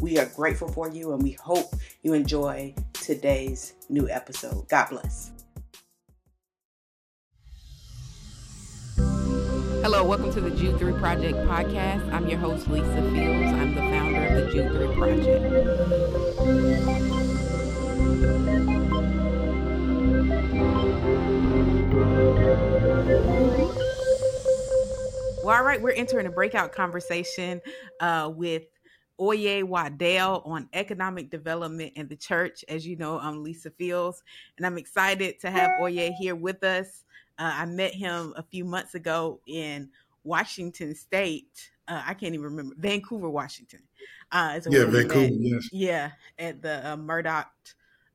We are grateful for you and we hope you enjoy today's new episode. God bless. Hello, welcome to the Jude 3 Project podcast. I'm your host, Lisa Fields. I'm the founder of the Jude 3 Project. Well, all right, we're entering a breakout conversation uh, with Oye Waddell on economic development in the church. As you know, I'm Lisa Fields, and I'm excited to have Oye here with us. Uh, I met him a few months ago in Washington State. Uh, I can't even remember Vancouver, Washington. Uh, yeah, Vancouver. Met, yes. Yeah, at the uh, Murdock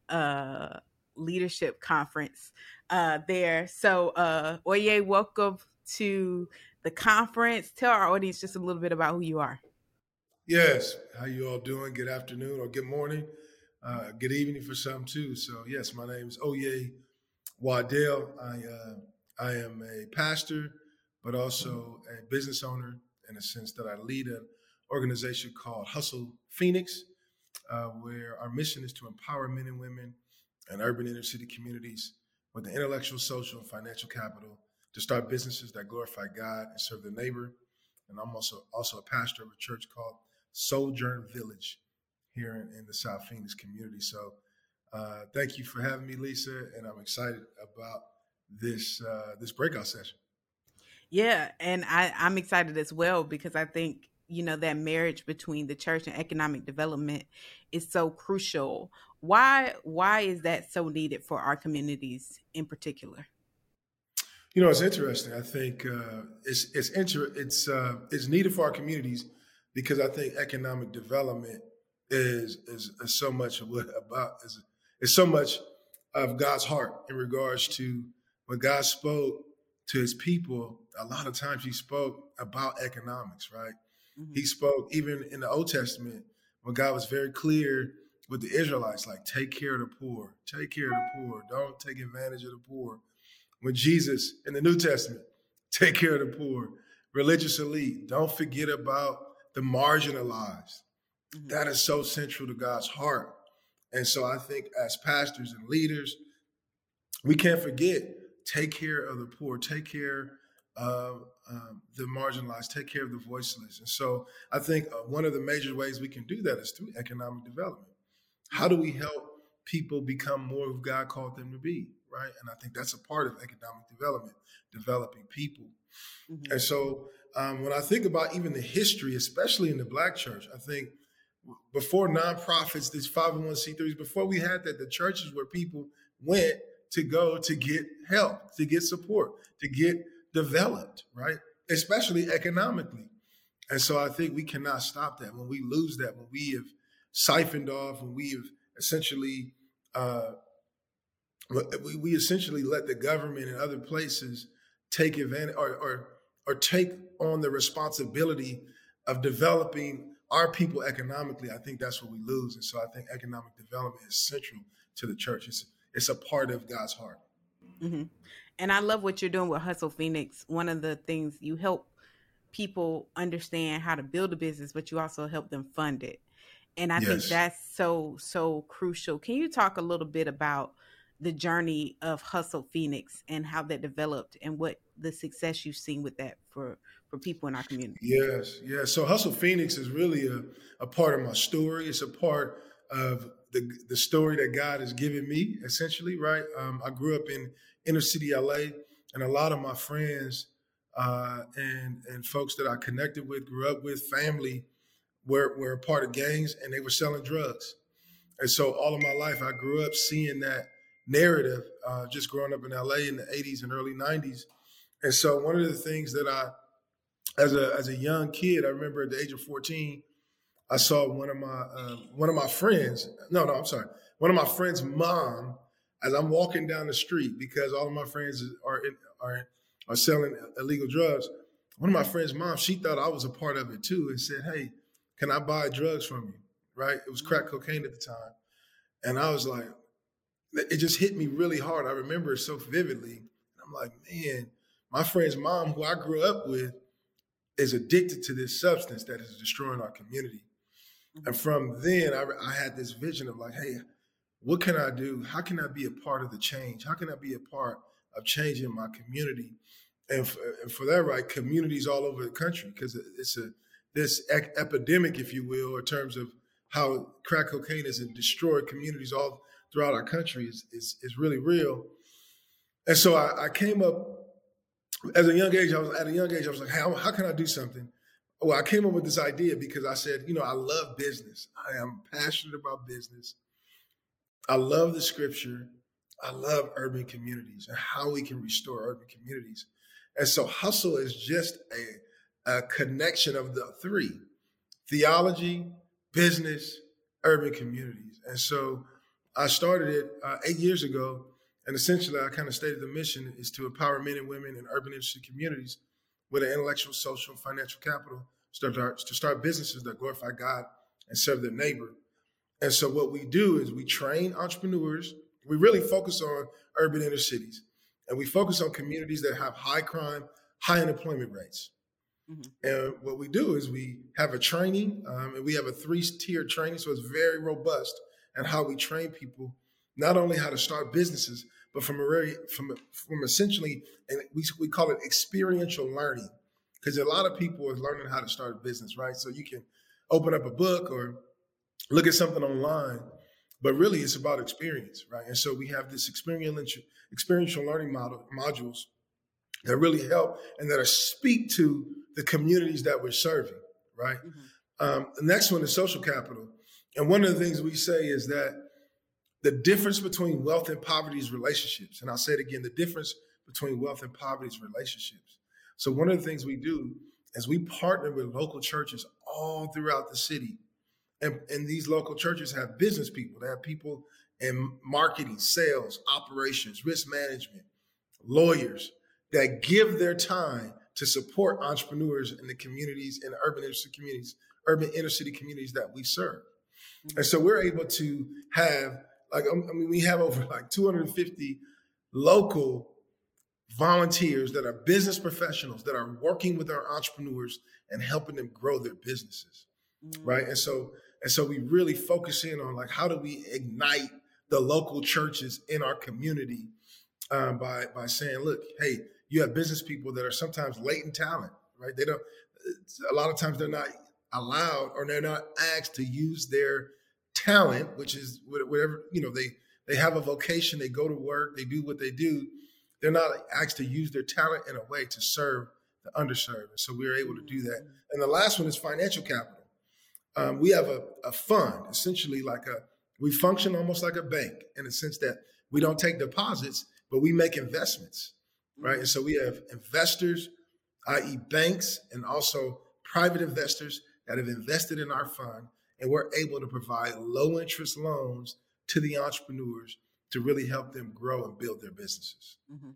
uh, Leadership Conference uh, there. So, uh, Oye, welcome to the conference. Tell our audience just a little bit about who you are. Yes. How you all doing? Good afternoon or good morning. Uh, good evening for some too. So yes, my name is Oye Waddell. I uh, I am a pastor, but also a business owner in a sense that I lead an organization called Hustle Phoenix, uh, where our mission is to empower men and women in urban inner city communities with the intellectual, social, and financial capital to start businesses that glorify God and serve their neighbor. And I'm also also a pastor of a church called Sojourn Village here in, in the South Phoenix community. So uh, thank you for having me, Lisa, and I'm excited about this uh, this breakout session. Yeah, and I, I'm excited as well because I think you know that marriage between the church and economic development is so crucial. Why why is that so needed for our communities in particular? You know, it's interesting. I think uh, it's it's inter- it's uh, it's needed for our communities because I think economic development is is, is so much of what about is is so much of God's heart in regards to when God spoke to his people, a lot of times he spoke about economics, right? Mm-hmm. He spoke even in the Old Testament when God was very clear with the Israelites, like take care of the poor, take care of the poor, don't take advantage of the poor. When Jesus in the New Testament, take care of the poor, religious elite, don't forget about the marginalized. Mm-hmm. That is so central to God's heart. And so I think as pastors and leaders, we can't forget take care of the poor, take care of um, the marginalized, take care of the voiceless. And so I think uh, one of the major ways we can do that is through economic development. How do we help people become more of God called them to be, right? And I think that's a part of economic development, developing people. Mm-hmm. And so um, when I think about even the history, especially in the black church, I think before nonprofits, these 501c3s, before we had that, the churches where people went to go to get help, to get support, to get developed, right? Especially economically. And so I think we cannot stop that. When we lose that, when we have siphoned off, when we have essentially, uh, we, we essentially let the government and other places take advantage or, or or take on the responsibility of developing our people economically, I think that's what we lose. And so I think economic development is central to the church. It's it's a part of God's heart. Mm-hmm. And I love what you're doing with Hustle Phoenix. One of the things you help people understand how to build a business, but you also help them fund it. And I yes. think that's so so crucial. Can you talk a little bit about the journey of Hustle Phoenix and how that developed and what the success you've seen with that for for people in our community. Yes, yes. So Hustle Phoenix is really a, a part of my story. It's a part of the the story that God has given me, essentially, right? Um, I grew up in inner city LA, and a lot of my friends uh, and and folks that I connected with, grew up with, family were were a part of gangs, and they were selling drugs. And so all of my life, I grew up seeing that narrative, uh, just growing up in LA in the 80s and early 90s. And so one of the things that I, as a as a young kid, I remember at the age of 14, I saw one of my uh, one of my friends. No, no, I'm sorry. One of my friends' mom as I'm walking down the street because all of my friends are are are selling illegal drugs. One of my friends' mom, she thought I was a part of it too, and said, "Hey, can I buy drugs from you?" Right? It was crack cocaine at the time, and I was like, it just hit me really hard. I remember it so vividly. I'm like, man, my friend's mom, who I grew up with, is addicted to this substance that is destroying our community. Mm-hmm. And from then, I, I had this vision of like, hey, what can I do? How can I be a part of the change? How can I be a part of changing my community? And for, and for that, right, communities all over the country, because it's a this ec- epidemic, if you will, in terms of how crack cocaine has destroyed communities all throughout our country is is, is really real. And so I, I, came up as a young age. I was at a young age. I was like, how how can I do something? Well, I came up with this idea because I said, you know, I love business. I am passionate about business. I love the scripture. I love urban communities and how we can restore urban communities. And so hustle is just a, a connection of the three theology, business, urban communities. And so I started it uh, eight years ago. And essentially, I kind of stated the mission is to empower men and women in urban industry communities with an intellectual, social, financial capital start to start businesses that glorify God and serve their neighbor. And so, what we do is we train entrepreneurs. We really focus on urban inner cities, and we focus on communities that have high crime, high unemployment rates. Mm-hmm. And what we do is we have a training, um, and we have a three-tier training, so it's very robust and how we train people not only how to start businesses, but from a very from from essentially, and we we call it experiential learning, because a lot of people are learning how to start a business, right? So you can open up a book or look at something online, but really it's about experience, right? And so we have this experiential experiential learning model modules that really help and that are speak to the communities that we're serving, right? Mm-hmm. Um, the next one is social capital. And one of the things we say is that the difference between wealth and poverty is relationships. And I'll say it again the difference between wealth and poverty is relationships. So, one of the things we do is we partner with local churches all throughout the city. And, and these local churches have business people, they have people in marketing, sales, operations, risk management, lawyers that give their time to support entrepreneurs in the communities, in the urban inner city communities, urban inner city communities that we serve. And so we're able to have like um, I mean we have over like 250 local volunteers that are business professionals that are working with our entrepreneurs and helping them grow their businesses. Mm-hmm. Right? And so and so we really focus in on like how do we ignite the local churches in our community um, by by saying, look, hey, you have business people that are sometimes latent talent, right? They don't. A lot of times they're not allowed or they're not asked to use their talent, which is whatever, you know, they they have a vocation, they go to work, they do what they do. They're not asked to use their talent in a way to serve the underserved. And so we're able to do that. And the last one is financial capital. Um, we have a, a fund, essentially like a, we function almost like a bank in the sense that we don't take deposits, but we make investments, right? And so we have investors, i.e., banks, and also private investors that have invested in our fund, and we're able to provide low interest loans to the entrepreneurs to really help them grow and build their businesses. Mm-hmm.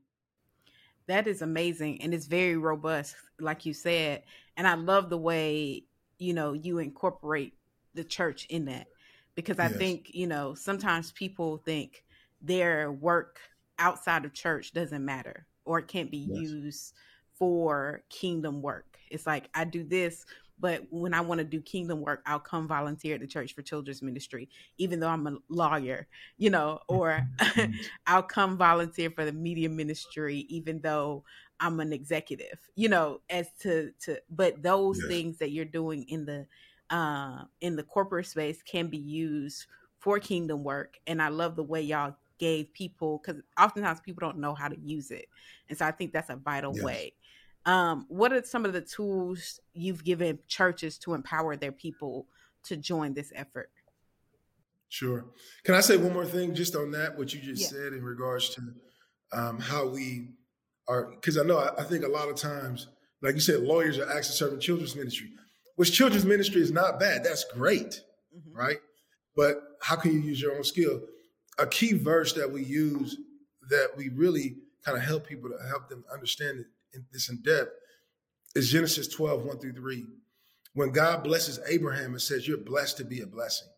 That is amazing, and it's very robust, like you said. And I love the way you know you incorporate the church in that, because I yes. think you know sometimes people think their work outside of church doesn't matter or it can't be yes. used for kingdom work. It's like I do this but when I want to do kingdom work, I'll come volunteer at the Church for Children's Ministry, even though I'm a lawyer, you know, or mm-hmm. I'll come volunteer for the media ministry, even though I'm an executive, you know, as to to but those yes. things that you're doing in the uh in the corporate space can be used for kingdom work. And I love the way y'all gave people because oftentimes people don't know how to use it. And so I think that's a vital yes. way um, what are some of the tools you've given churches to empower their people to join this effort? Sure. Can I say one more thing just on that, what you just yeah. said in regards to um, how we are? Because I know I, I, think a lot of times, like you said, lawyers are actually serving children's ministry, which children's ministry is not bad. That's great, mm-hmm. right? But how can you use your own skill? a key verse that we use that we really kind of help people to help them understand in, this in depth is Genesis 12, 1 through 3. When God blesses Abraham, and says, You're blessed to be a blessing,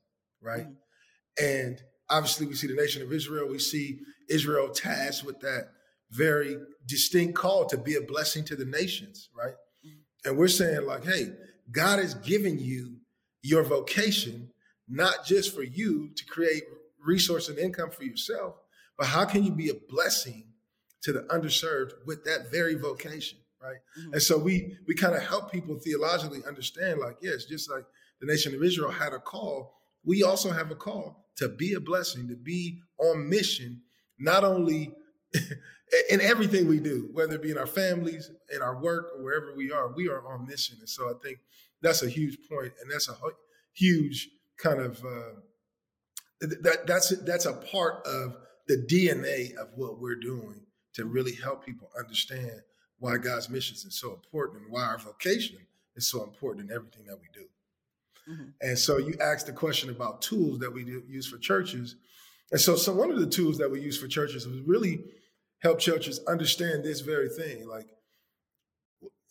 right? Mm-hmm. And obviously, we see the nation of Israel, we see Israel tasked with that very distinct call to be a blessing to the nations, right? Mm-hmm. And we're saying, like, hey, God has given you your vocation, not just for you to create resource and income for yourself, but how can you be a blessing to the underserved with that very vocation, right? Mm-hmm. And so we we kind of help people theologically understand, like, yes, just like the nation of Israel had a call, we also have a call to be a blessing, to be on mission, not only in everything we do, whether it be in our families, in our work, or wherever we are, we are on mission. And so I think that's a huge point, and that's a huge kind of uh, that that's that's a part of the DNA of what we're doing to really help people understand why God's missions is so important and why our vocation is so important in everything that we do. Mm-hmm. And so you asked the question about tools that we do, use for churches. And so, so one of the tools that we use for churches was really help churches understand this very thing. Like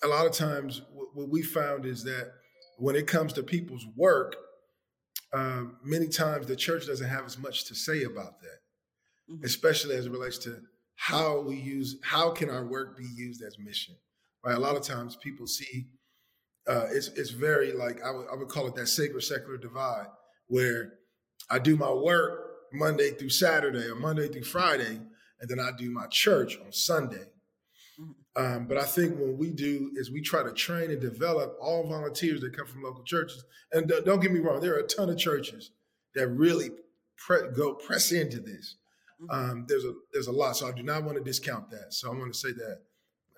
a lot of times, what we found is that when it comes to people's work, um, many times the church doesn't have as much to say about that, mm-hmm. especially as it relates to how we use, how can our work be used as mission, right? A lot of times people see uh, it's it's very like I would, I would call it that sacred secular divide where I do my work Monday through Saturday or Monday through Friday, and then I do my church on Sunday. Mm-hmm. Um, but I think what we do is we try to train and develop all volunteers that come from local churches. And don't get me wrong, there are a ton of churches that really pre- go press into this. Mm-hmm. Um, there's a there's a lot, so I do not want to discount that. So I want to say that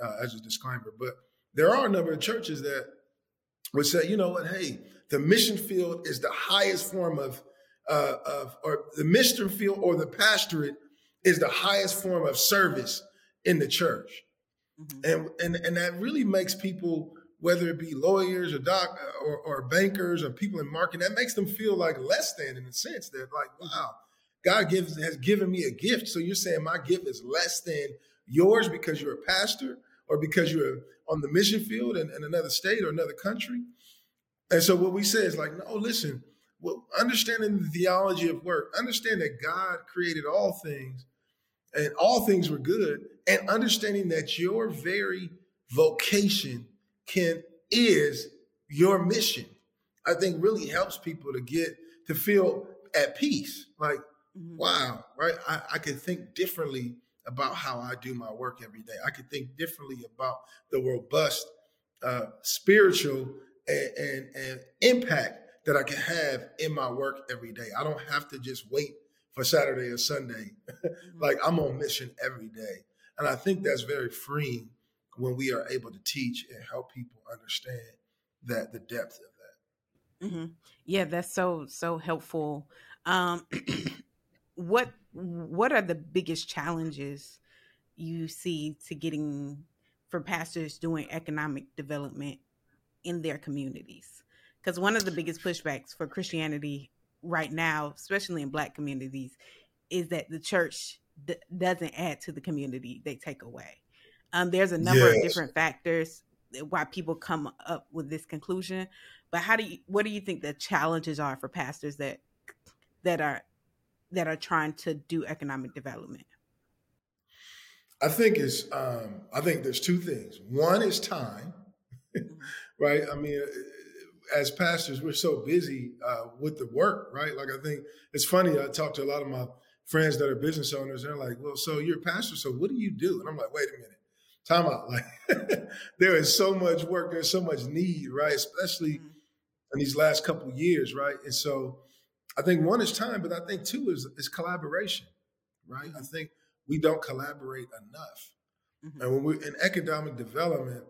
uh, as a disclaimer. But there are a number of churches that would say, you know what, hey, the mission field is the highest form of uh, of or the mission field or the pastorate is the highest form of service in the church. Mm-hmm. And, and and that really makes people, whether it be lawyers or doc or, or bankers or people in marketing, that makes them feel like less than in the sense that like, wow, God gives has given me a gift. So you're saying my gift is less than yours because you're a pastor or because you're on the mission field in, in another state or another country. And so what we say is like, no, listen, well, understanding the theology of work, understand that God created all things and all things were good, and understanding that your very vocation can is your mission. I think really helps people to get to feel at peace. Like, mm-hmm. wow, right? I, I can think differently about how I do my work every day. I could think differently about the robust uh, spiritual and, and, and impact that I can have in my work every day. I don't have to just wait for Saturday or Sunday. Mm-hmm. like I'm on mission every day. And I think that's very freeing when we are able to teach and help people understand that the depth of that. Mm-hmm. Yeah, that's so so helpful. Um, what what are the biggest challenges you see to getting for pastors doing economic development in their communities? Because one of the biggest pushbacks for Christianity right now, especially in Black communities, is that the church d- doesn't add to the community; they take away. Um, there's a number yes. of different factors why people come up with this conclusion. But how do you? What do you think the challenges are for pastors that that are that are trying to do economic development? I think it's um, I think there's two things. One is time, mm-hmm. right? I mean, as pastors, we're so busy uh, with the work, right? Like I think it's funny. I talk to a lot of my friends that are business owners. And they're like, "Well, so you're a pastor, so what do you do?" And I'm like, "Wait a minute, time out. Like, there is so much work. There's so much need, right? Especially mm-hmm. in these last couple years, right? And so, I think one is time, but I think two is is collaboration, right? I think we don't collaborate enough, mm-hmm. and when we're in economic development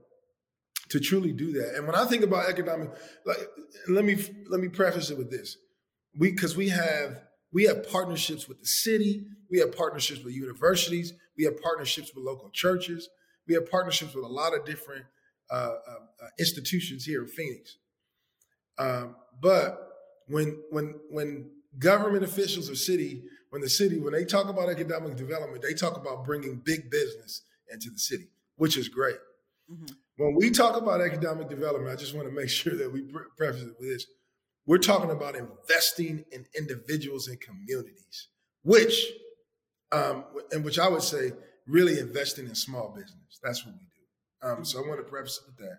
to truly do that. And when I think about economic, like let me let me preface it with this: we because we have we have partnerships with the city, we have partnerships with universities, we have partnerships with local churches, we have partnerships with a lot of different uh, uh, uh institutions here in Phoenix. Um, but when when when government officials or city, when the city, when they talk about economic development, they talk about bringing big business into the city, which is great. Mm-hmm. When we talk about economic development, I just want to make sure that we preface it with this. We're talking about investing in individuals and communities, which, um, and which I would say, really investing in small business. That's what we do. Um, so I want to preface it with that.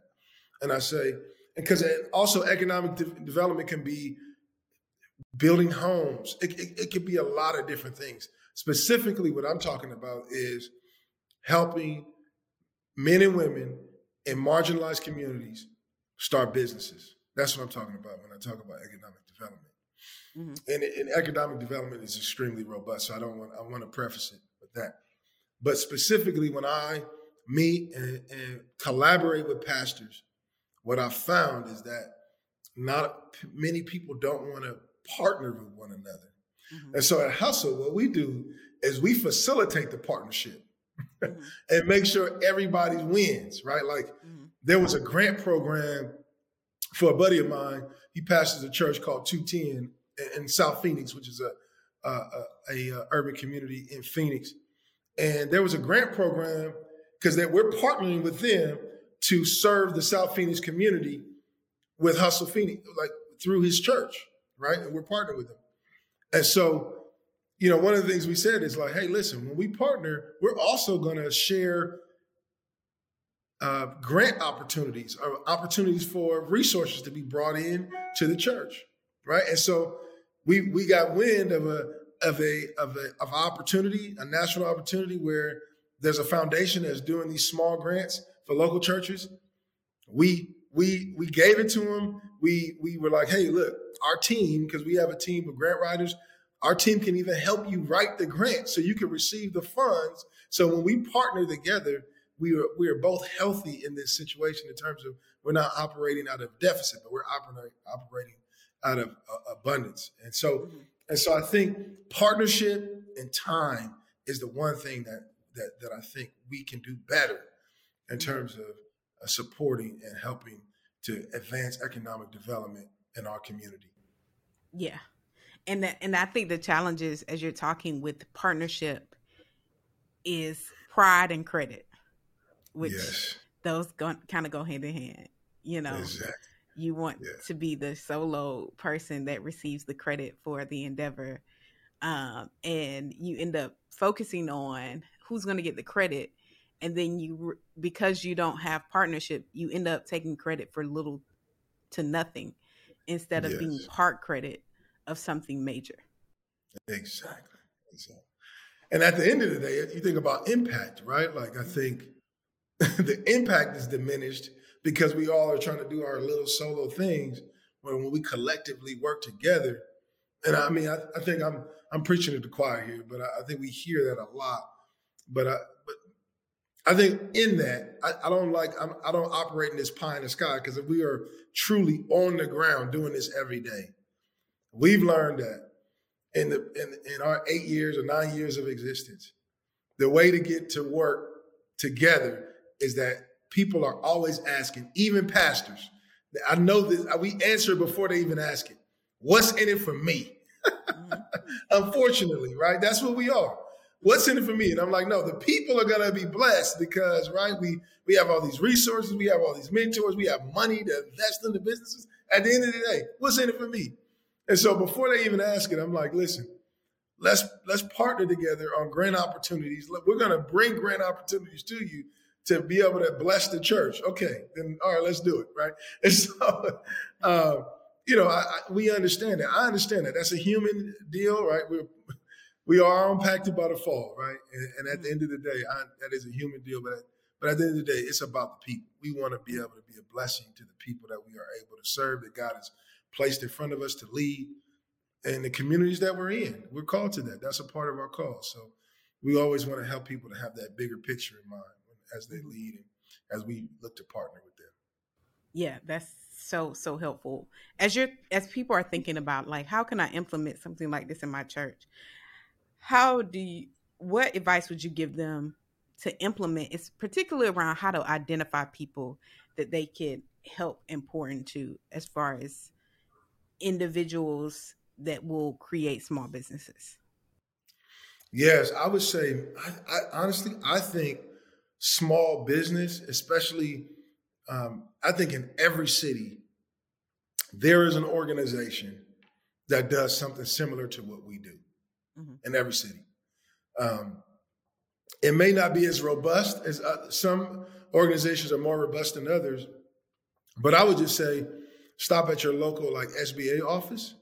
And I say, because also economic de- development can be building homes. It, it, it could be a lot of different things. Specifically, what I'm talking about is helping men and women in marginalized communities start businesses. That's what I'm talking about when I talk about economic development. Mm-hmm. And, and, economic development is extremely robust. So I don't want I want to preface it with that. But specifically, when I meet and, and collaborate with pastors, what I found is that not many people don't want to partner with one another. Mm-hmm. And so at Hustle, what we do is we facilitate the partnership mm-hmm. and make sure everybody wins, right? Like mm-hmm. there was a grant program for a buddy of mine. He pastors a church called 210 in, South Phoenix, which is a, a, a, a urban community in Phoenix. And there was a grant program because that we're partnering with them to serve the South Phoenix community with Hustle Phoenix, like through his church, right? And we're partnered with them. And so, you know, one of the things we said is like, hey, listen, when we partner, we're also going to share uh, grant opportunities or opportunities for resources to be brought in to the church, right? And so we we got wind of a of a of a of opportunity, a national opportunity where there's a foundation that's doing these small grants for local churches. We we we gave it to them. We we were like, hey, look, our team, because we have a team of grant writers, our team can even help you write the grant so you can receive the funds. So when we partner together, we are we are both healthy in this situation in terms of we're not operating out of deficit, but we're operating operating out of uh, abundance. And so mm-hmm. and so I think partnership and time is the one thing that that that I think we can do better in terms of supporting and helping to advance economic development in our community. Yeah. And that, and I think the challenges as you're talking with partnership is pride and credit, which yes. those go, kind of go hand in hand. You know, exactly. you want yeah. to be the solo person that receives the credit for the endeavor, um, and you end up focusing on who's going to get the credit and then you because you don't have partnership you end up taking credit for little to nothing instead of yes. being part credit of something major. Exactly exactly. And at the end of the day you think about impact right? Like i think the impact is diminished because we all are trying to do our little solo things when, when we collectively work together and i mean i, I think i'm i'm preaching to the choir here but I, I think we hear that a lot but I, I think in that, I, I don't like, I'm, I do not operate in this pie in the sky because if we are truly on the ground doing this every day, we've learned that in the in, in our eight years or nine years of existence, the way to get to work together is that people are always asking, even pastors. I know this, we answer before they even ask it. What's in it for me? Mm-hmm. Unfortunately, right? That's what we are what's in it for me? And I'm like, no, the people are gonna be blessed because right, we we have all these resources, we have all these mentors, we have money to invest in the businesses. At the end of the day, what's in it for me? And so before they even ask it, I'm like, listen, let's let's partner together on grant opportunities. We're gonna bring grant opportunities to you to be able to bless the church. Okay, then all right, let's do it, right? And so uh, you know, I, I, we understand that. I understand that. That's a human deal, right? We're we are impacted by the fall, right? And, and at the mm-hmm. end of the day, I, that is a human deal. But but at the end of the day, it's about the people. We want to be able to be a blessing to the people that we are able to serve, that God has placed in front of us to lead, and the communities that we're in. We're called to that. That's a part of our call. So we always want to help people to have that bigger picture in mind as they mm-hmm. lead and as we look to partner with them. Yeah, that's so so helpful. As you're as people are thinking about like how can I implement something like this in my church? How do you what advice would you give them to implement it's particularly around how to identify people that they could help pour into as far as individuals that will create small businesses? Yes, I would say, I, I honestly, I think small business, especially, um, I think in every city, there is an organization that does something similar to what we do mm-hmm. in every city. Um, it may not be as robust as uh, some organizations are more robust than others, but I would just say stop at your local like SBA office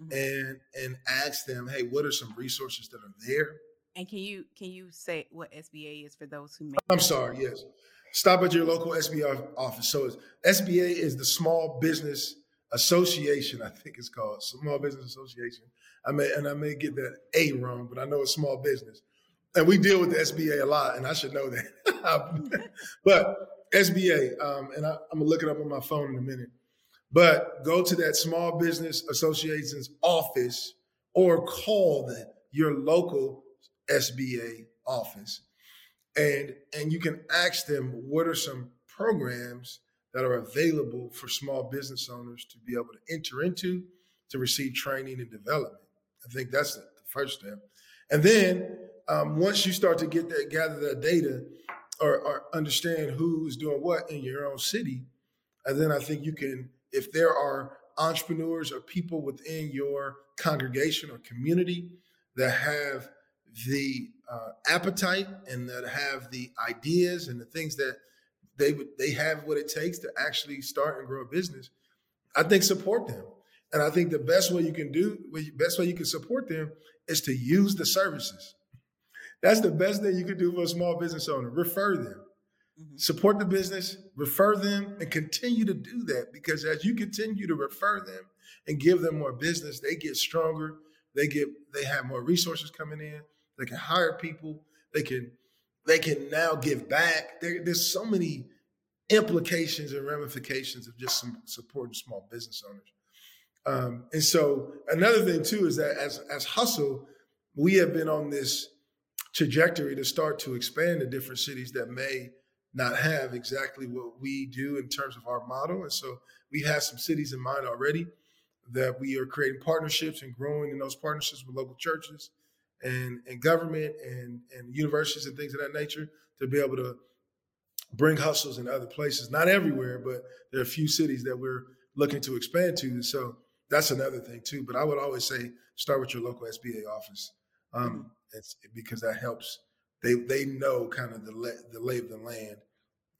mm-hmm. and and ask them, hey, what are some resources that are there? And can you can you say what SBA is for those who may? I'm sorry. Yes, stop at your local SBA office. So SBA is the Small Business Association. I think it's called Small Business Association. I may and I may get that A wrong, but I know it's small business. And we deal with the SBA a lot, and I should know that. but SBA, um, and I, I'm gonna look it up on my phone in a minute. But go to that Small Business Association's office or call the, your local SBA office. And, and you can ask them what are some programs that are available for small business owners to be able to enter into to receive training and development. I think that's the first step. And then um, once you start to get that, gather that data or, or understand who's doing what in your own city, and then I think you can if there are entrepreneurs or people within your congregation or community that have the uh, appetite and that have the ideas and the things that they would they have what it takes to actually start and grow a business i think support them and i think the best way you can do best way you can support them is to use the services that's the best thing you can do for a small business owner refer them Mm-hmm. Support the business, refer them, and continue to do that because as you continue to refer them and give them more business, they get stronger. They get they have more resources coming in. They can hire people. They can they can now give back. There, there's so many implications and ramifications of just some supporting small business owners. Um, and so another thing too is that as as hustle, we have been on this trajectory to start to expand to different cities that may not have exactly what we do in terms of our model. And so we have some cities in mind already that we are creating partnerships and growing in those partnerships with local churches and, and government and, and universities and things of that nature to be able to bring hustles in other places. Not everywhere, but there are a few cities that we're looking to expand to. And so that's another thing too. But I would always say start with your local SBA office um, mm-hmm. because that helps. They they know kind of the the lay of the land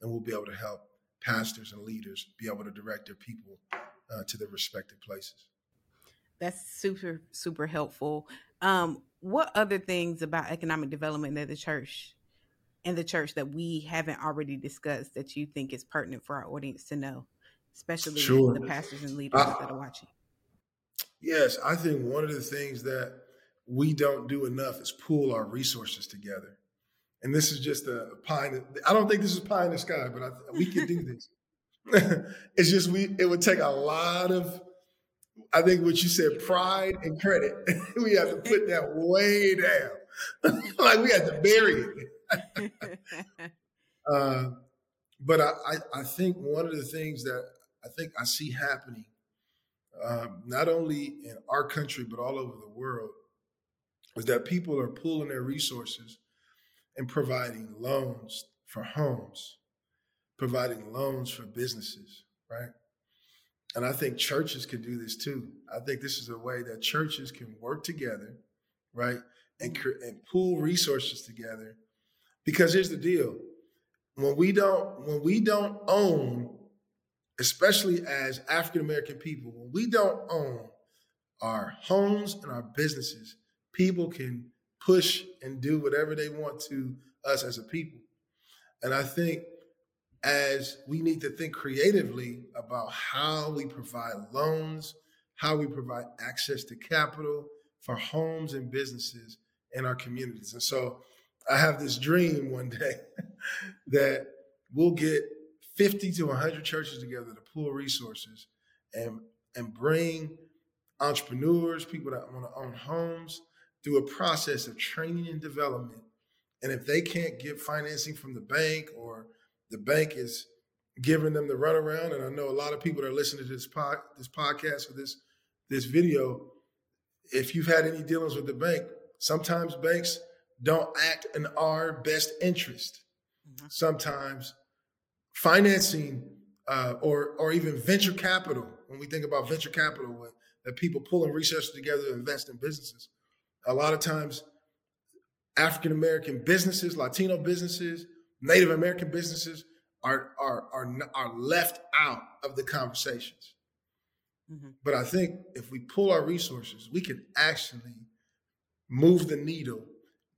and we'll be able to help pastors and leaders be able to direct their people uh, to their respective places. That's super, super helpful. Um, what other things about economic development that the church and the church that we haven't already discussed that you think is pertinent for our audience to know, especially sure. the pastors and leaders I, that are watching? Yes, I think one of the things that we don't do enough is pool our resources together and this is just a pie. In the, I don't think this is pie in the sky, but I, we could do this. it's just we. It would take a lot of. I think what you said, pride and credit. we have to put that way down, like we have to bury it. uh, but I, I, I, think one of the things that I think I see happening, um, not only in our country but all over the world, is that people are pooling their resources and providing loans for homes, providing loans for businesses, right? And I think churches can do this too. I think this is a way that churches can work together, right? And, and pool resources together. Because here's the deal. When we don't, when we don't own, especially as African American people, when we don't own our homes and our businesses, people can push and do whatever they want to us as a people. And I think as we need to think creatively about how we provide loans, how we provide access to capital for homes and businesses in our communities. And so I have this dream one day that we'll get 50 to 100 churches together to pool resources and and bring entrepreneurs, people that want to own homes, through a process of training and development. And if they can't get financing from the bank or the bank is giving them the runaround, and I know a lot of people that are listening to this pod, this podcast or this this video, if you've had any dealings with the bank, sometimes banks don't act in our best interest. Mm-hmm. Sometimes financing uh, or or even venture capital. When we think about venture capital, when that people pulling research together to invest in businesses, a lot of times African American businesses, Latino businesses, Native American businesses are are are are left out of the conversations. Mm-hmm. But I think if we pull our resources, we can actually move the needle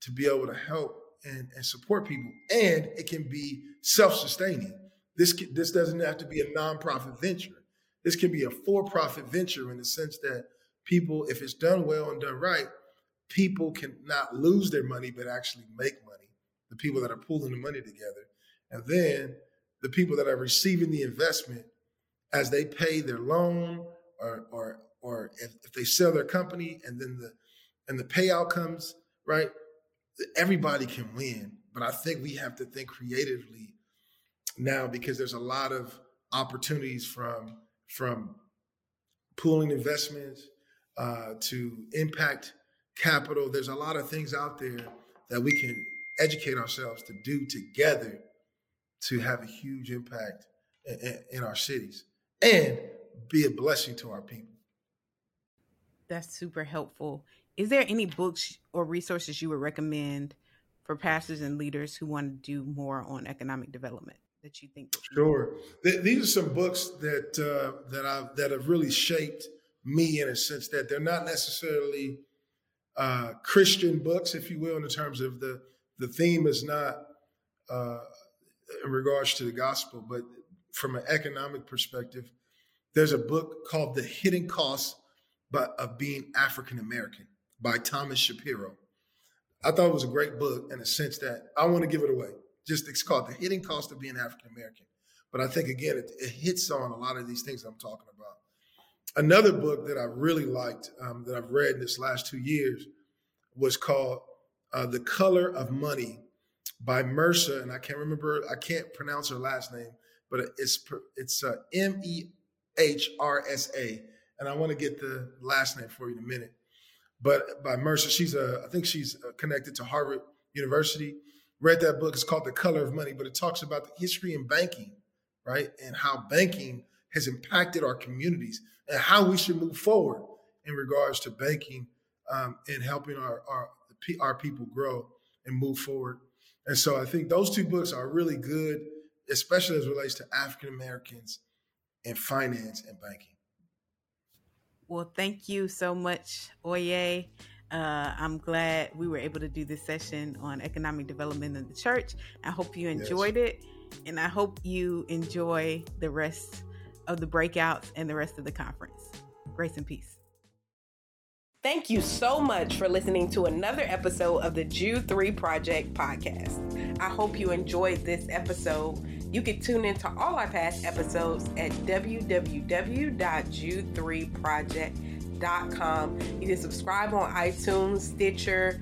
to be able to help and, and support people. And it can be self-sustaining. This this doesn't have to be a nonprofit venture. This can be a for-profit venture in the sense that people, if it's done well and done right, people can not lose their money but actually make money. The people that are pulling the money together, and then the people that are receiving the investment as they pay their loan or or or if, if they sell their company and then the and the payout comes right? Everybody can win but i think we have to think creatively now because there's a lot of opportunities from from pooling investments uh, to impact capital. There's a lot of things out there that we can educate ourselves to do together to have a huge impact in, in our cities and be a blessing to our people. That's super helpful. Is there any books or resources you would recommend for pastors and leaders who want to do more on economic development that you think? Sure. These are some books that uh, that I that have really shaped me in a sense that they're not necessarily uh, Christian books, if you will, in terms of the the theme is not uh, in regards to the gospel, but from an economic perspective, there's a book called The Hidden Cost of Being African American by Thomas Shapiro. I thought it was a great book in a sense that I want to give it away. Just it's called The Hidden Cost of Being African American. But I think again, it, it, hits on a lot of these things I'm talking about. Another book that I really liked um, that I've read in this last two years was called uh, The Color of Money by Mehrsa, and I can't remember, I can't pronounce her last name, but it's it's uh, M E H R S A, and I want to get the last name for you in a minute. But by Mehrsa, she's a I think she's uh, connected to Harvard University. Read that book. It's called The Color of Money, but it talks about the history in banking, right, and how banking has impacted our communities and how we should move forward in regards to banking um, and helping our, our our people grow and move forward. And so I think those two books are really good, especially as relates to African Americans in finance and banking. Well, thank you so much, Oye. Uh, I'm glad we were able to do this session on economic development in the church. I hope you enjoyed yes. it, and I hope you enjoy the rest of the breakouts and the rest of the conference. Grace and peace. Thank you so much for listening to another episode of the Jude 3 Project podcast. I hope you enjoyed this episode you can tune into all our past episodes at www.jude3project.com. You can subscribe on iTunes, Stitcher,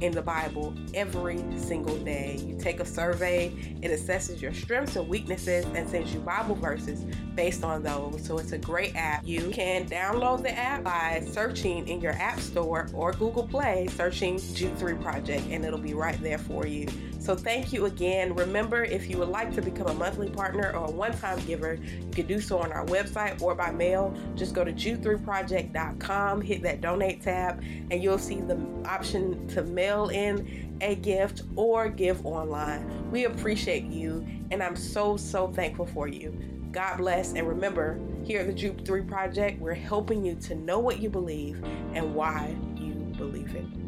in the Bible every single day. You take a survey, it assesses your strengths and weaknesses and sends you Bible verses based on those. So it's a great app. You can download the app by searching in your App Store or Google Play, searching Jude 3 Project, and it'll be right there for you. So thank you again. Remember, if you would like to become a monthly partner or a one-time giver, you can do so on our website or by mail. Just go to jude3project.com, hit that donate tab, and you'll see the option to mail in a gift or give online. We appreciate you, and I'm so, so thankful for you. God bless, and remember, here at the Jude 3 Project, we're helping you to know what you believe and why you believe it.